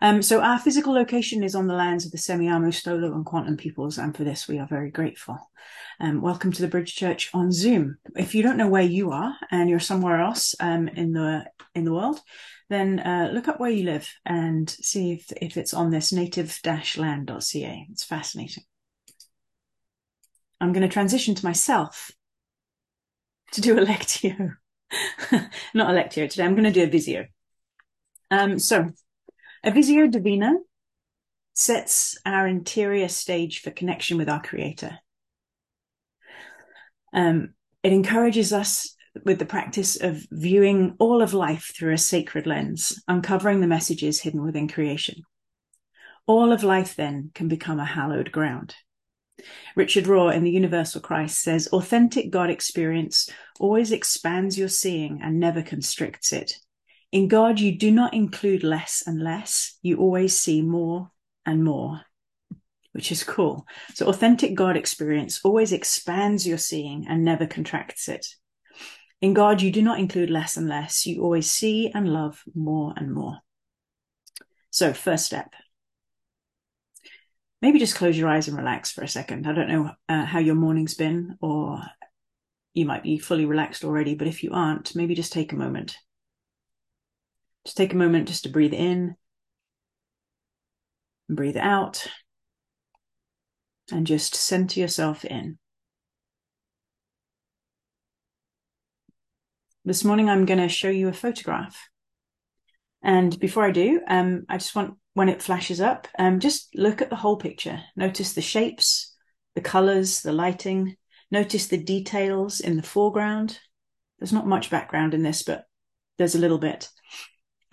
Um, so our physical location is on the lands of the Semiahmoo, Stolo, and Kwantlen peoples, and for this we are very grateful. Um, welcome to the Bridge Church on Zoom. If you don't know where you are and you're somewhere else um, in the in the world, then uh, look up where you live and see if, if it's on this native-land.ca. It's fascinating. I'm going to transition to myself to do a lectio. Not a lectio today. I'm going to do a visio. Um, so, a visio divina sets our interior stage for connection with our creator. Um, it encourages us with the practice of viewing all of life through a sacred lens, uncovering the messages hidden within creation. All of life then can become a hallowed ground. Richard Rohr in The Universal Christ says, authentic God experience always expands your seeing and never constricts it. In God, you do not include less and less. You always see more and more which is cool. So authentic God experience always expands your seeing and never contracts it. In God, you do not include less and less. You always see and love more and more. So first step. Maybe just close your eyes and relax for a second. I don't know uh, how your morning's been, or you might be fully relaxed already, but if you aren't, maybe just take a moment. Just take a moment just to breathe in and breathe out and just center yourself in. This morning, I'm going to show you a photograph. And before I do, um, I just want, when it flashes up, um, just look at the whole picture. Notice the shapes, the colors, the lighting. Notice the details in the foreground. There's not much background in this, but there's a little bit.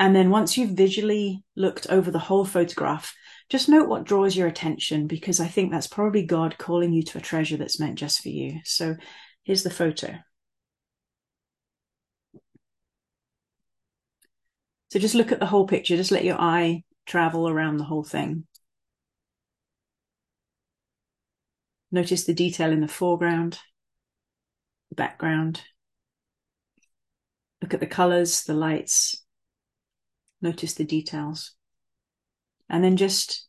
And then once you've visually looked over the whole photograph, just note what draws your attention because I think that's probably God calling you to a treasure that's meant just for you. So here's the photo. So just look at the whole picture, just let your eye travel around the whole thing. Notice the detail in the foreground, the background. Look at the colors, the lights. Notice the details and then just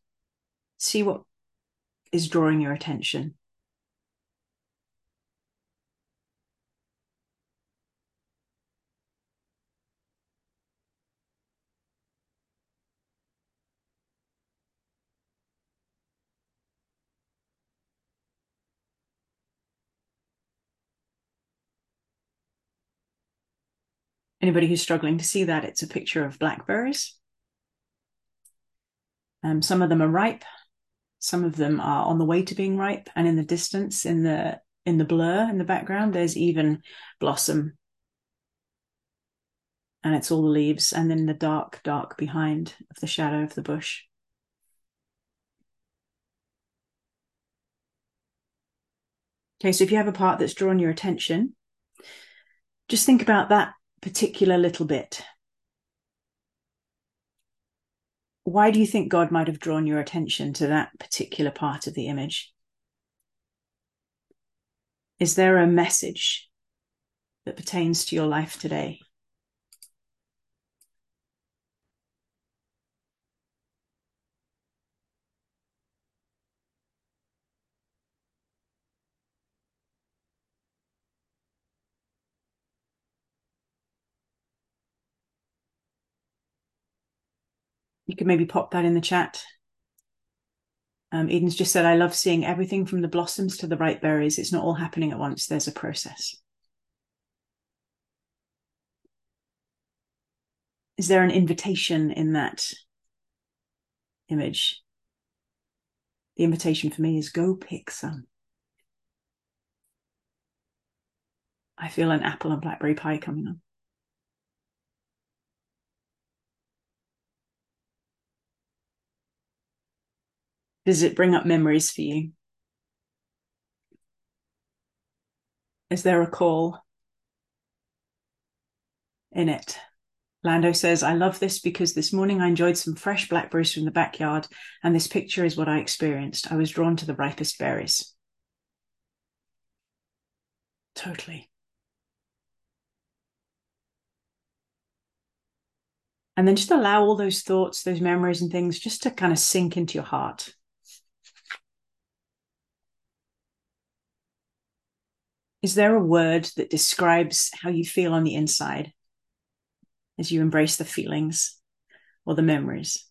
see what is drawing your attention. Anybody who's struggling to see that, it's a picture of blackberries. Um, some of them are ripe, some of them are on the way to being ripe, and in the distance, in the in the blur in the background, there's even blossom, and it's all the leaves, and then the dark, dark behind of the shadow of the bush. Okay, so if you have a part that's drawn your attention, just think about that particular little bit why do you think God might have drawn your attention to that particular part of the image? Is there a message that pertains to your life today? You could maybe pop that in the chat. Um, Eden's just said, I love seeing everything from the blossoms to the ripe berries. It's not all happening at once, there's a process. Is there an invitation in that image? The invitation for me is go pick some. I feel an apple and blackberry pie coming on. Does it bring up memories for you? Is there a call in it? Lando says, I love this because this morning I enjoyed some fresh blackberries from the backyard, and this picture is what I experienced. I was drawn to the ripest berries. Totally. And then just allow all those thoughts, those memories and things just to kind of sink into your heart. Is there a word that describes how you feel on the inside as you embrace the feelings or the memories?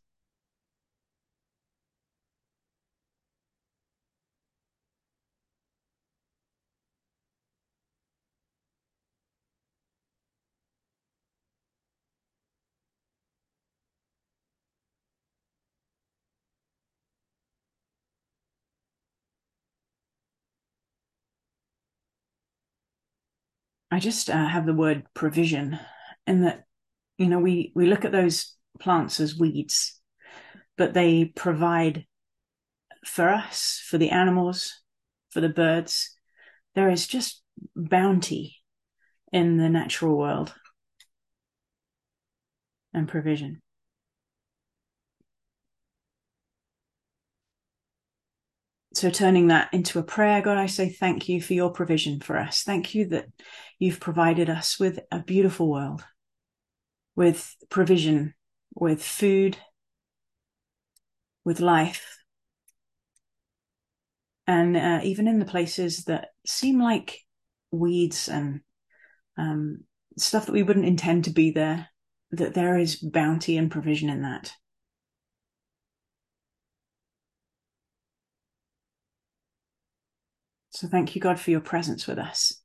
I just uh, have the word provision, and that you know we we look at those plants as weeds, but they provide for us, for the animals, for the birds. There is just bounty in the natural world and provision. So turning that into a prayer, God, I say thank you for your provision for us. Thank you that you've provided us with a beautiful world, with provision, with food, with life. And uh, even in the places that seem like weeds and um, stuff that we wouldn't intend to be there, that there is bounty and provision in that. So thank you, God, for your presence with us,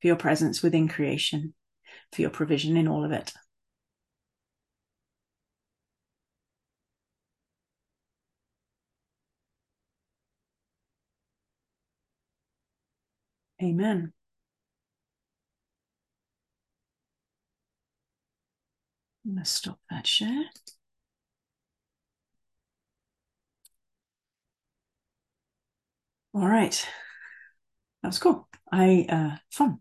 for your presence within creation, for your provision in all of it. Amen. I'm going to stop that share. All right that was cool. I uh fun.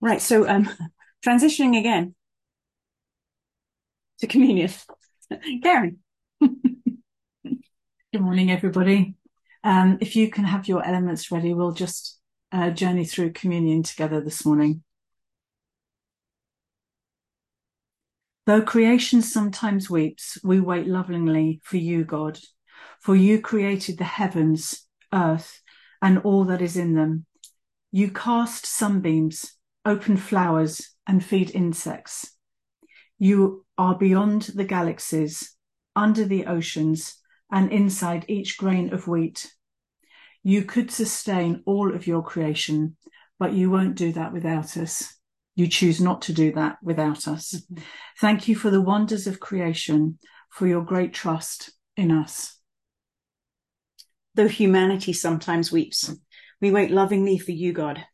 Right, so um transitioning again to communion. Karen. Good morning, everybody. Um, if you can have your elements ready, we'll just uh, journey through communion together this morning. Though creation sometimes weeps, we wait lovingly for you, God, for you created the heavens, earth, and all that is in them. You cast sunbeams, open flowers, and feed insects. You are beyond the galaxies, under the oceans, and inside each grain of wheat. You could sustain all of your creation, but you won't do that without us. You choose not to do that without us. Mm-hmm. Thank you for the wonders of creation, for your great trust in us though humanity sometimes weeps. We wait lovingly for you, God.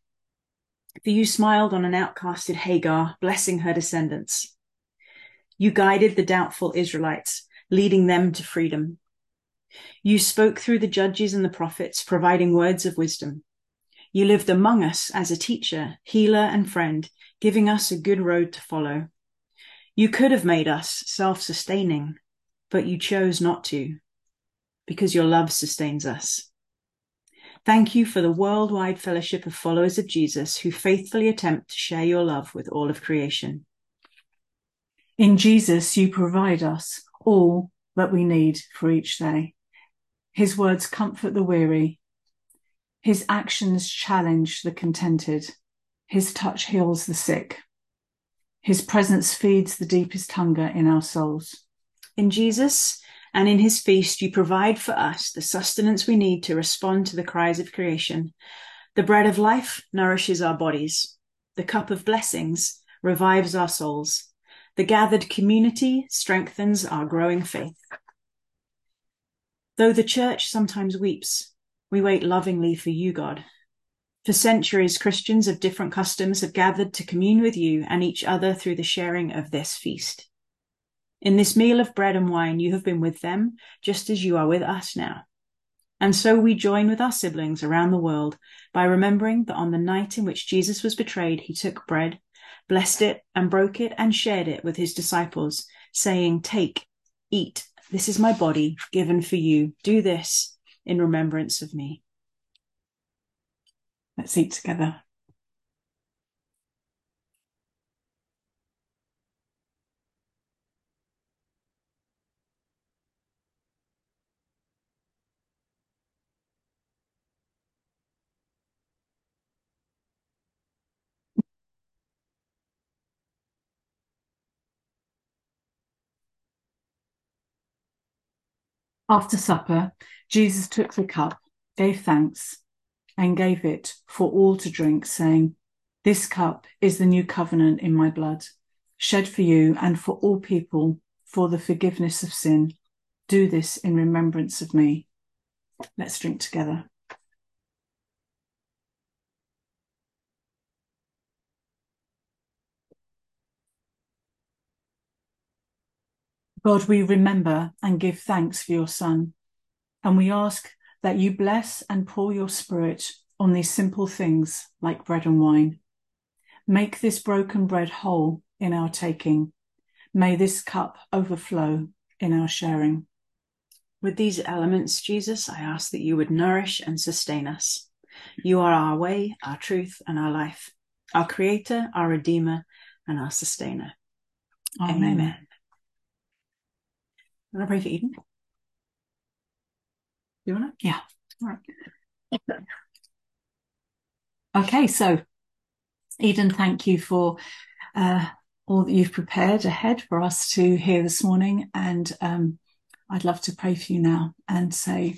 For you smiled on an outcasted Hagar, blessing her descendants. You guided the doubtful Israelites, leading them to freedom. You spoke through the judges and the prophets, providing words of wisdom. You lived among us as a teacher, healer, and friend, giving us a good road to follow. You could have made us self sustaining, but you chose not to because your love sustains us. Thank you for the worldwide fellowship of followers of Jesus who faithfully attempt to share your love with all of creation. In Jesus, you provide us all that we need for each day. His words comfort the weary. His actions challenge the contented. His touch heals the sick. His presence feeds the deepest hunger in our souls. In Jesus, and in his feast, you provide for us the sustenance we need to respond to the cries of creation. The bread of life nourishes our bodies. The cup of blessings revives our souls. The gathered community strengthens our growing faith. Though the church sometimes weeps, we wait lovingly for you, God. For centuries, Christians of different customs have gathered to commune with you and each other through the sharing of this feast. In this meal of bread and wine, you have been with them just as you are with us now. And so we join with our siblings around the world by remembering that on the night in which Jesus was betrayed, he took bread, blessed it, and broke it and shared it with his disciples, saying, Take, eat, this is my body given for you. Do this in remembrance of me. Let's eat together. After supper, Jesus took the cup, gave thanks, and gave it for all to drink, saying, This cup is the new covenant in my blood, shed for you and for all people for the forgiveness of sin. Do this in remembrance of me. Let's drink together. God, we remember and give thanks for your Son, and we ask that you bless and pour your Spirit on these simple things like bread and wine. Make this broken bread whole in our taking. May this cup overflow in our sharing. With these elements, Jesus, I ask that you would nourish and sustain us. You are our way, our truth, and our life, our creator, our redeemer, and our sustainer. Amen. Amen. Want to pray for Eden? You want to? Yeah. All right. Okay, so Eden, thank you for uh, all that you've prepared ahead for us to hear this morning. And um, I'd love to pray for you now and say,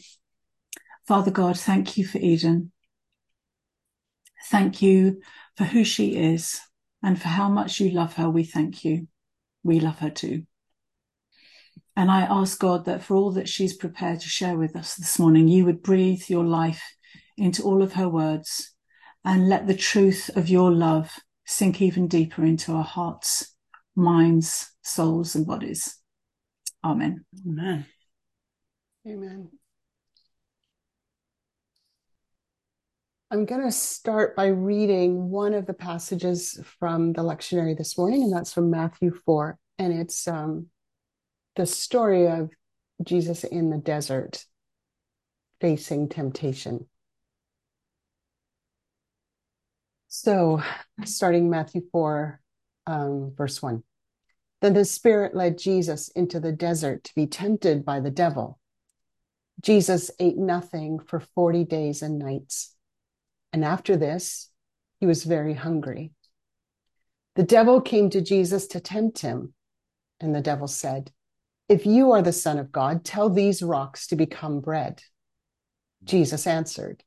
Father God, thank you for Eden. Thank you for who she is and for how much you love her. We thank you. We love her too. And I ask God that for all that she's prepared to share with us this morning, you would breathe your life into all of her words and let the truth of your love sink even deeper into our hearts, minds, souls, and bodies. Amen. Amen. Amen. I'm going to start by reading one of the passages from the lectionary this morning, and that's from Matthew 4. And it's um, the story of Jesus in the desert facing temptation. So, starting Matthew 4, um, verse 1. Then the Spirit led Jesus into the desert to be tempted by the devil. Jesus ate nothing for 40 days and nights. And after this, he was very hungry. The devil came to Jesus to tempt him. And the devil said, if you are the Son of God, tell these rocks to become bread. Jesus answered,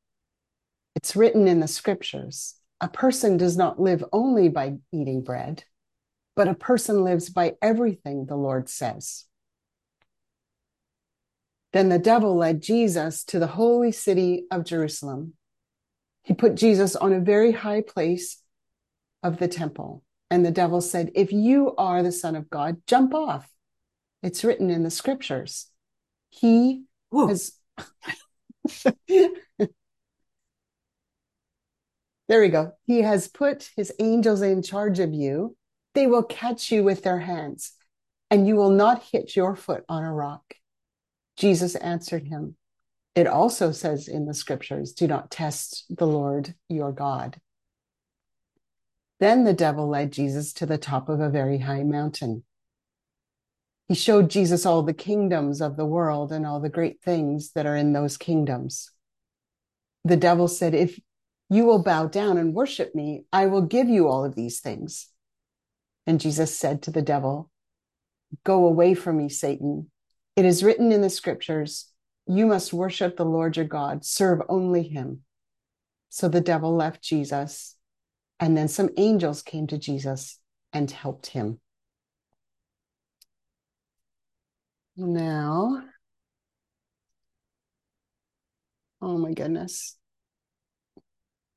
It's written in the scriptures a person does not live only by eating bread, but a person lives by everything the Lord says. Then the devil led Jesus to the holy city of Jerusalem. He put Jesus on a very high place of the temple. And the devil said, If you are the Son of God, jump off. It's written in the scriptures. He Whoa. has. there we go. He has put his angels in charge of you. They will catch you with their hands, and you will not hit your foot on a rock. Jesus answered him, It also says in the scriptures, do not test the Lord your God. Then the devil led Jesus to the top of a very high mountain he showed Jesus all the kingdoms of the world and all the great things that are in those kingdoms. The devil said, If you will bow down and worship me, I will give you all of these things. And Jesus said to the devil, Go away from me, Satan. It is written in the scriptures, You must worship the Lord your God, serve only him. So the devil left Jesus, and then some angels came to Jesus and helped him. Now, oh my goodness.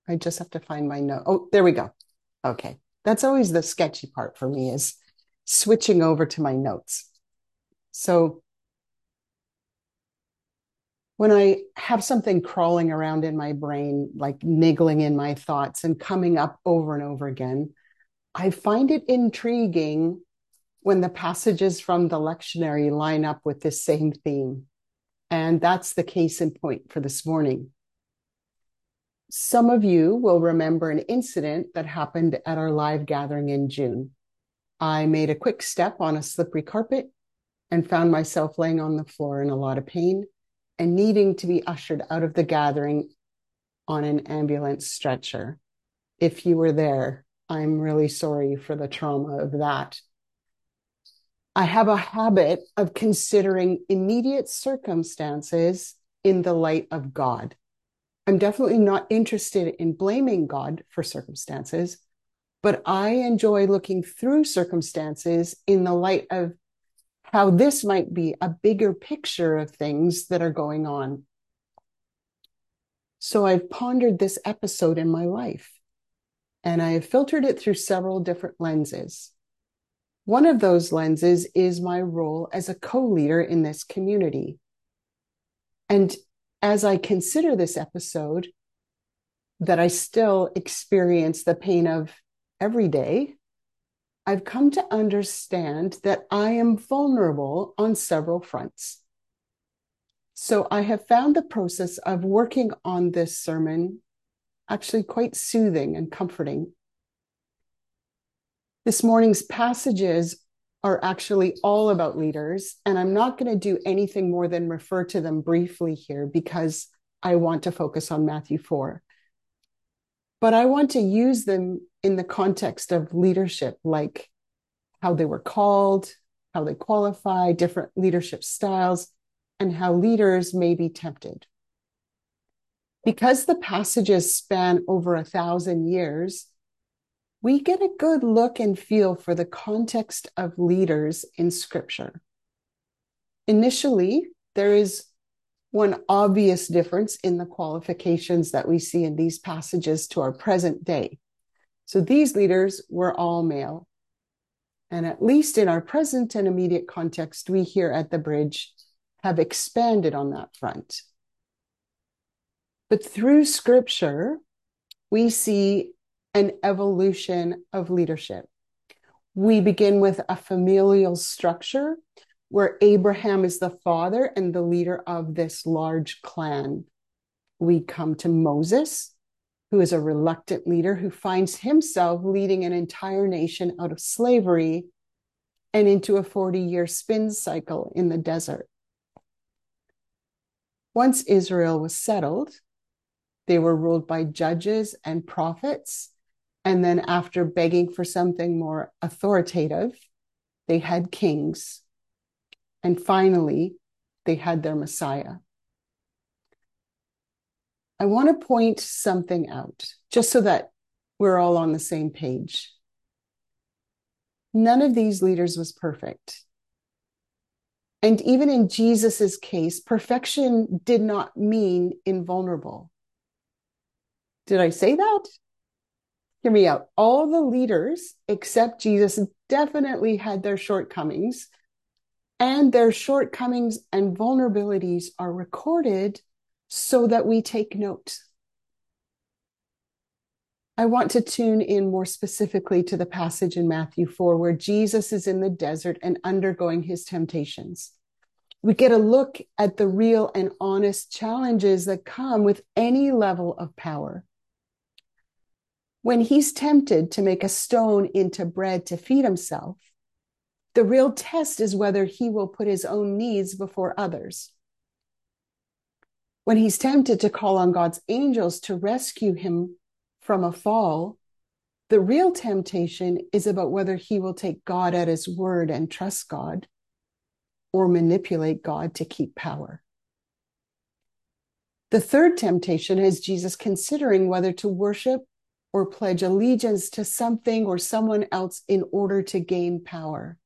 I just have to find my note. Oh, there we go. Okay. That's always the sketchy part for me is switching over to my notes. So when I have something crawling around in my brain, like niggling in my thoughts and coming up over and over again, I find it intriguing when the passages from the lectionary line up with this same theme. And that's the case in point for this morning. Some of you will remember an incident that happened at our live gathering in June. I made a quick step on a slippery carpet and found myself laying on the floor in a lot of pain and needing to be ushered out of the gathering on an ambulance stretcher. If you were there, I'm really sorry for the trauma of that I have a habit of considering immediate circumstances in the light of God. I'm definitely not interested in blaming God for circumstances, but I enjoy looking through circumstances in the light of how this might be a bigger picture of things that are going on. So I've pondered this episode in my life and I have filtered it through several different lenses. One of those lenses is my role as a co leader in this community. And as I consider this episode, that I still experience the pain of every day, I've come to understand that I am vulnerable on several fronts. So I have found the process of working on this sermon actually quite soothing and comforting. This morning's passages are actually all about leaders, and I'm not going to do anything more than refer to them briefly here because I want to focus on Matthew 4. But I want to use them in the context of leadership, like how they were called, how they qualify, different leadership styles, and how leaders may be tempted. Because the passages span over a thousand years, we get a good look and feel for the context of leaders in scripture. Initially, there is one obvious difference in the qualifications that we see in these passages to our present day. So these leaders were all male. And at least in our present and immediate context, we here at the bridge have expanded on that front. But through scripture, we see an evolution of leadership. We begin with a familial structure where Abraham is the father and the leader of this large clan. We come to Moses, who is a reluctant leader who finds himself leading an entire nation out of slavery and into a 40 year spin cycle in the desert. Once Israel was settled, they were ruled by judges and prophets and then, after begging for something more authoritative, they had kings. And finally, they had their Messiah. I want to point something out just so that we're all on the same page. None of these leaders was perfect. And even in Jesus's case, perfection did not mean invulnerable. Did I say that? Hear me out. All the leaders except Jesus definitely had their shortcomings, and their shortcomings and vulnerabilities are recorded so that we take note. I want to tune in more specifically to the passage in Matthew 4 where Jesus is in the desert and undergoing his temptations. We get a look at the real and honest challenges that come with any level of power when he's tempted to make a stone into bread to feed himself, the real test is whether he will put his own needs before others. When he's tempted to call on God's angels to rescue him from a fall, the real temptation is about whether he will take God at his word and trust God or manipulate God to keep power. The third temptation is Jesus considering whether to worship or pledge allegiance to something or someone else in order to gain power.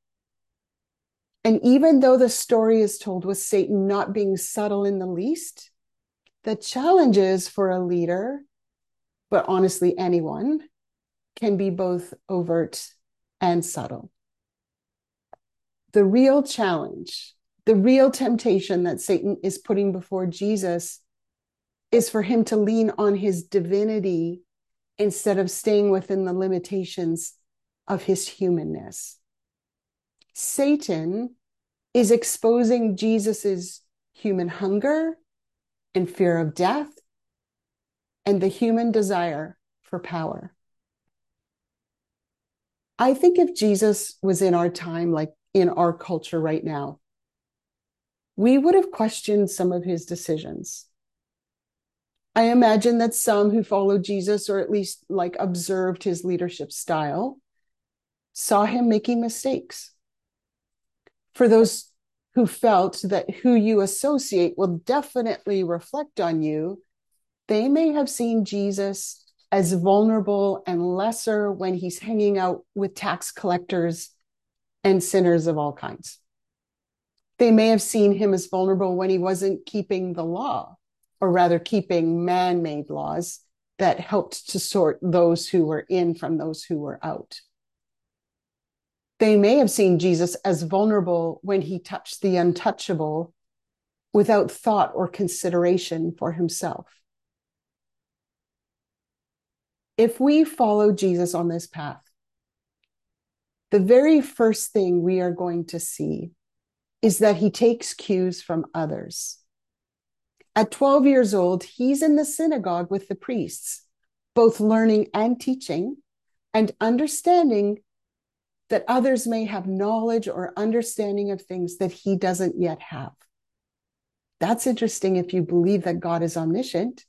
And even though the story is told with Satan not being subtle in the least, the challenges for a leader, but honestly, anyone, can be both overt and subtle. The real challenge, the real temptation that Satan is putting before Jesus is for him to lean on his divinity instead of staying within the limitations of his humanness. Satan is exposing Jesus's human hunger and fear of death and the human desire for power. I think if Jesus was in our time, like in our culture right now, we would have questioned some of his decisions. I imagine that some who followed Jesus, or at least like observed his leadership style, saw him making mistakes. For those who felt that who you associate will definitely reflect on you, they may have seen Jesus as vulnerable and lesser when he's hanging out with tax collectors and sinners of all kinds. They may have seen him as vulnerable when he wasn't keeping the law, or rather, keeping man made laws that helped to sort those who were in from those who were out. They may have seen Jesus as vulnerable when he touched the untouchable without thought or consideration for himself. If we follow Jesus on this path, the very first thing we are going to see is that he takes cues from others. At 12 years old, he's in the synagogue with the priests, both learning and teaching and understanding that others may have knowledge or understanding of things that he doesn't yet have. That's interesting if you believe that God is omniscient,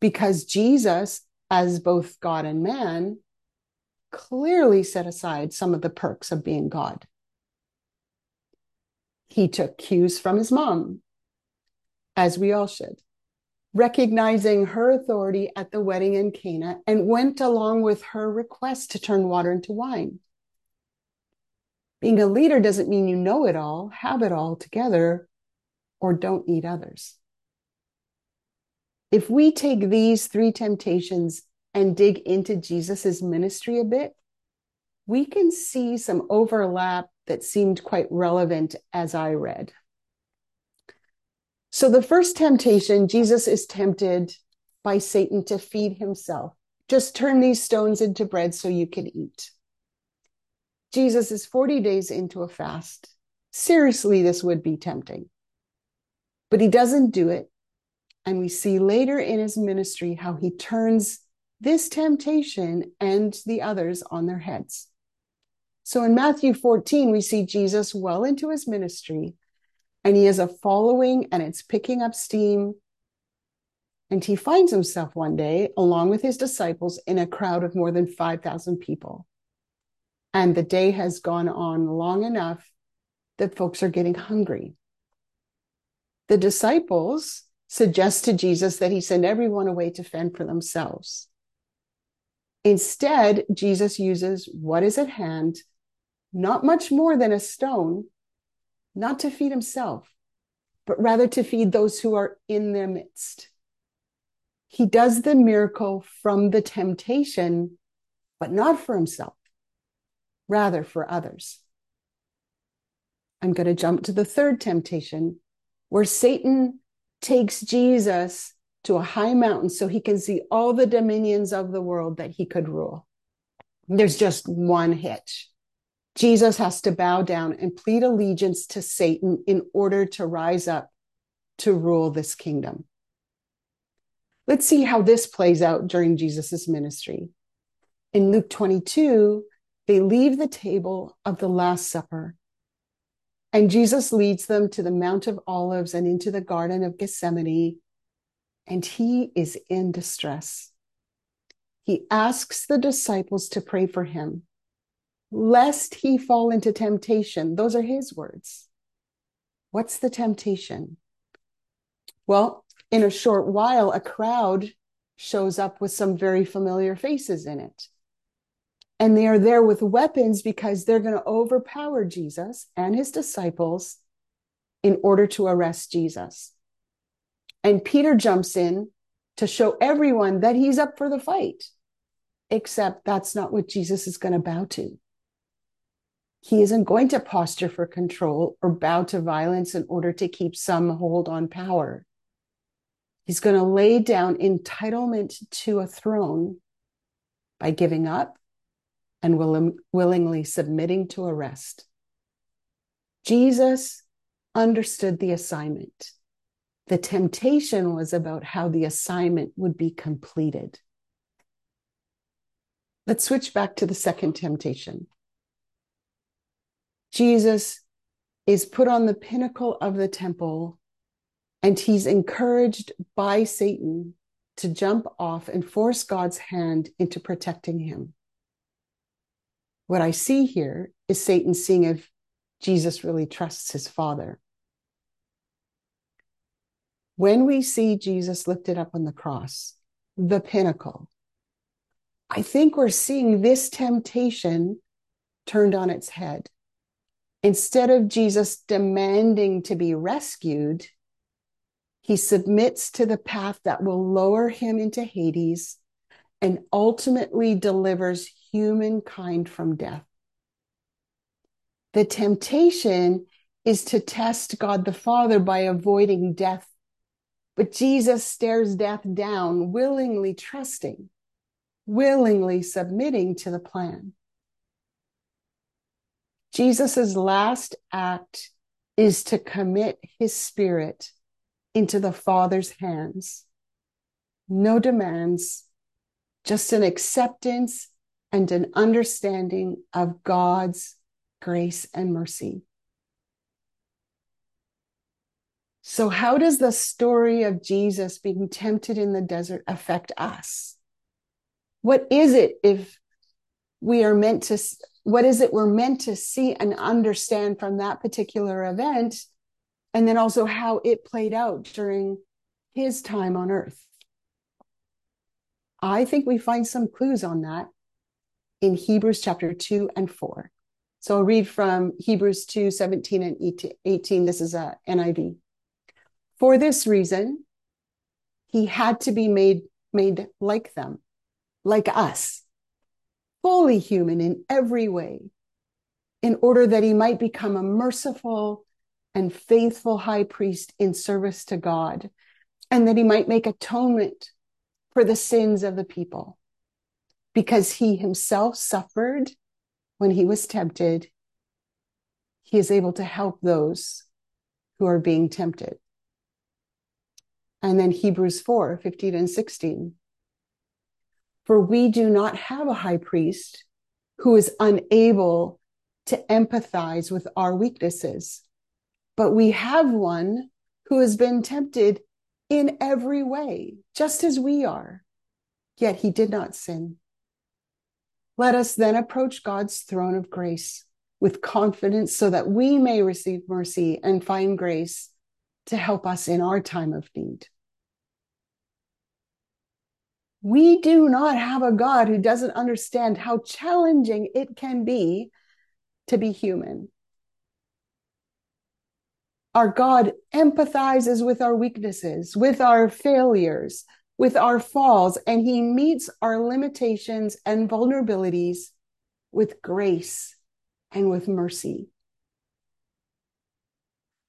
because Jesus, as both God and man, clearly set aside some of the perks of being God. He took cues from his mom, as we all should, recognizing her authority at the wedding in Cana and went along with her request to turn water into wine. Being a leader doesn't mean you know it all, have it all together, or don't need others. If we take these three temptations and dig into Jesus's ministry a bit, we can see some overlap that seemed quite relevant as I read. So, the first temptation, Jesus is tempted by Satan to feed himself. Just turn these stones into bread so you can eat. Jesus is 40 days into a fast. Seriously, this would be tempting. But he doesn't do it. And we see later in his ministry how he turns this temptation and the others on their heads. So in Matthew 14, we see Jesus well into his ministry, and he has a following and it's picking up steam. And he finds himself one day, along with his disciples, in a crowd of more than 5,000 people. And the day has gone on long enough that folks are getting hungry. The disciples suggest to Jesus that he send everyone away to fend for themselves. Instead, Jesus uses what is at hand not much more than a stone, not to feed himself, but rather to feed those who are in their midst. He does the miracle from the temptation, but not for himself, rather for others. I'm going to jump to the third temptation, where Satan takes Jesus to a high mountain so he can see all the dominions of the world that he could rule. There's just one hitch. Jesus has to bow down and plead allegiance to Satan in order to rise up to rule this kingdom. Let's see how this plays out during Jesus' ministry. In Luke 22, they leave the table of the Last Supper, and Jesus leads them to the Mount of Olives and into the Garden of Gethsemane, and he is in distress. He asks the disciples to pray for him lest he fall into temptation. Those are his words. What's the temptation? Well, in a short while, a crowd shows up with some very familiar faces in it. And they are there with weapons because they're going to overpower Jesus and his disciples in order to arrest Jesus. And Peter jumps in to show everyone that he's up for the fight. Except that's not what Jesus is going to bow to. He isn't going to posture for control or bow to violence in order to keep some hold on power. He's going to lay down entitlement to a throne by giving up and will, willingly submitting to arrest. Jesus understood the assignment. The temptation was about how the assignment would be completed. Let's switch back to the second temptation. Jesus is put on the pinnacle of the temple and he's encouraged by Satan to jump off and force God's hand into protecting him. What I see here is Satan seeing if Jesus really trusts his Father. When we see Jesus lifted up on the cross, the pinnacle, I think we're seeing this temptation turned on its head. Instead of Jesus demanding to be rescued, he submits to the path that will lower him into Hades and ultimately delivers humankind from death. The temptation is to test God the Father by avoiding death. But Jesus stares death down, willingly trusting, willingly submitting to the plan. Jesus' last act is to commit his spirit into the Father's hands. No demands, just an acceptance and an understanding of God's grace and mercy. So, how does the story of Jesus being tempted in the desert affect us? What is it if we are meant to, what is it we're meant to see and understand from that particular event? And then also how it played out during his time on earth. I think we find some clues on that in Hebrews chapter 2 and 4. So I'll read from Hebrews 2 17 and 18. This is a NIV. For this reason, he had to be made, made like them, like us, fully human in every way, in order that he might become a merciful and faithful high priest in service to God, and that he might make atonement for the sins of the people. Because he himself suffered when he was tempted, he is able to help those who are being tempted. And then Hebrews 4 15 and 16. For we do not have a high priest who is unable to empathize with our weaknesses, but we have one who has been tempted in every way, just as we are, yet he did not sin. Let us then approach God's throne of grace with confidence so that we may receive mercy and find grace to help us in our time of need. We do not have a God who doesn't understand how challenging it can be to be human our God empathizes with our weaknesses, with our failures, with our falls, and he meets our limitations and vulnerabilities with grace and with mercy.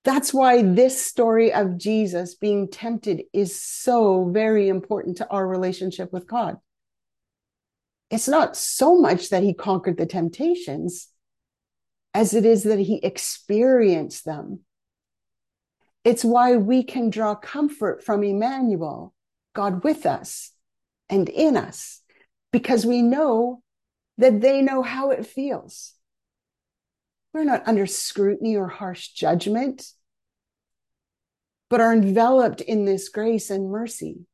That's why this story of Jesus being tempted is so very important to our relationship with God. It's not so much that he conquered the temptations as it is that he experienced them it's why we can draw comfort from Emmanuel, God with us and in us, because we know that they know how it feels. We're not under scrutiny or harsh judgment, but are enveloped in this grace and mercy.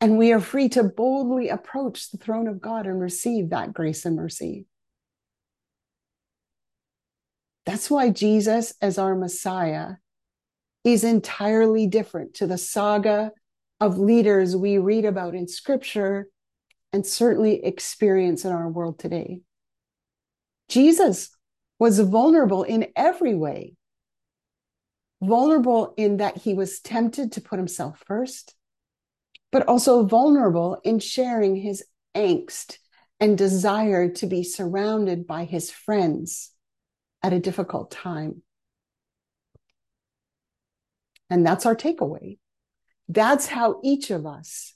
And we are free to boldly approach the throne of God and receive that grace and mercy. That's why Jesus, as our Messiah, is entirely different to the saga of leaders we read about in scripture and certainly experience in our world today. Jesus was vulnerable in every way. Vulnerable in that he was tempted to put himself first, but also vulnerable in sharing his angst and desire to be surrounded by his friends at a difficult time. And that's our takeaway. That's how each of us,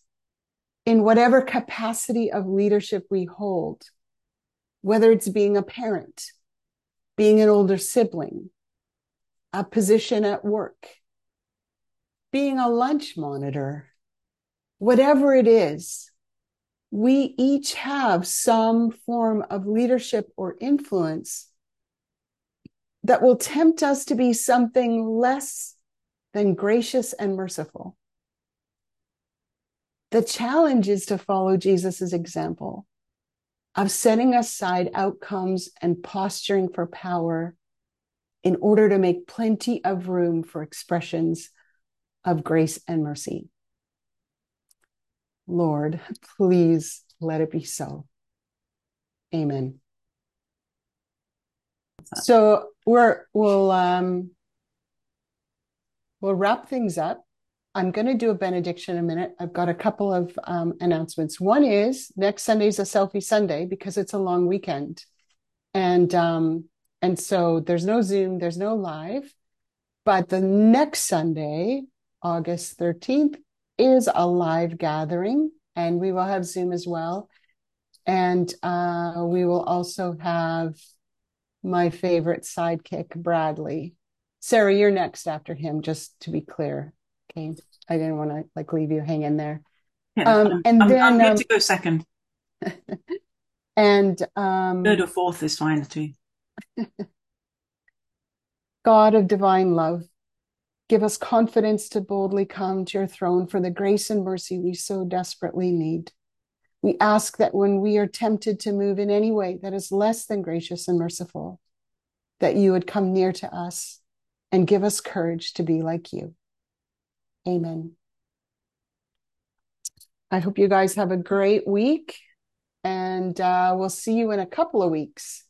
in whatever capacity of leadership we hold, whether it's being a parent, being an older sibling, a position at work, being a lunch monitor, whatever it is, we each have some form of leadership or influence that will tempt us to be something less than gracious and merciful. The challenge is to follow Jesus' example of setting aside outcomes and posturing for power in order to make plenty of room for expressions of grace and mercy. Lord, please let it be so. Amen. So we're we'll um we'll wrap things up. I'm going to do a benediction in a minute. I've got a couple of um, announcements. One is next Sunday is a selfie Sunday because it's a long weekend, and um, and so there's no Zoom, there's no live, but the next Sunday, August 13th, is a live gathering, and we will have Zoom as well, and uh, we will also have my favorite sidekick, Bradley. Sarah, you're next after him, just to be clear. Okay. I didn't want to like leave you hanging there. Yeah, Um, I'm, and I'm, then, I'm um, to go second. And um, Third or fourth is fine too. God of divine love, give us confidence to boldly come to your throne for the grace and mercy we so desperately need. We ask that when we are tempted to move in any way that is less than gracious and merciful, that you would come near to us and give us courage to be like you. Amen. I hope you guys have a great week, and uh, we'll see you in a couple of weeks.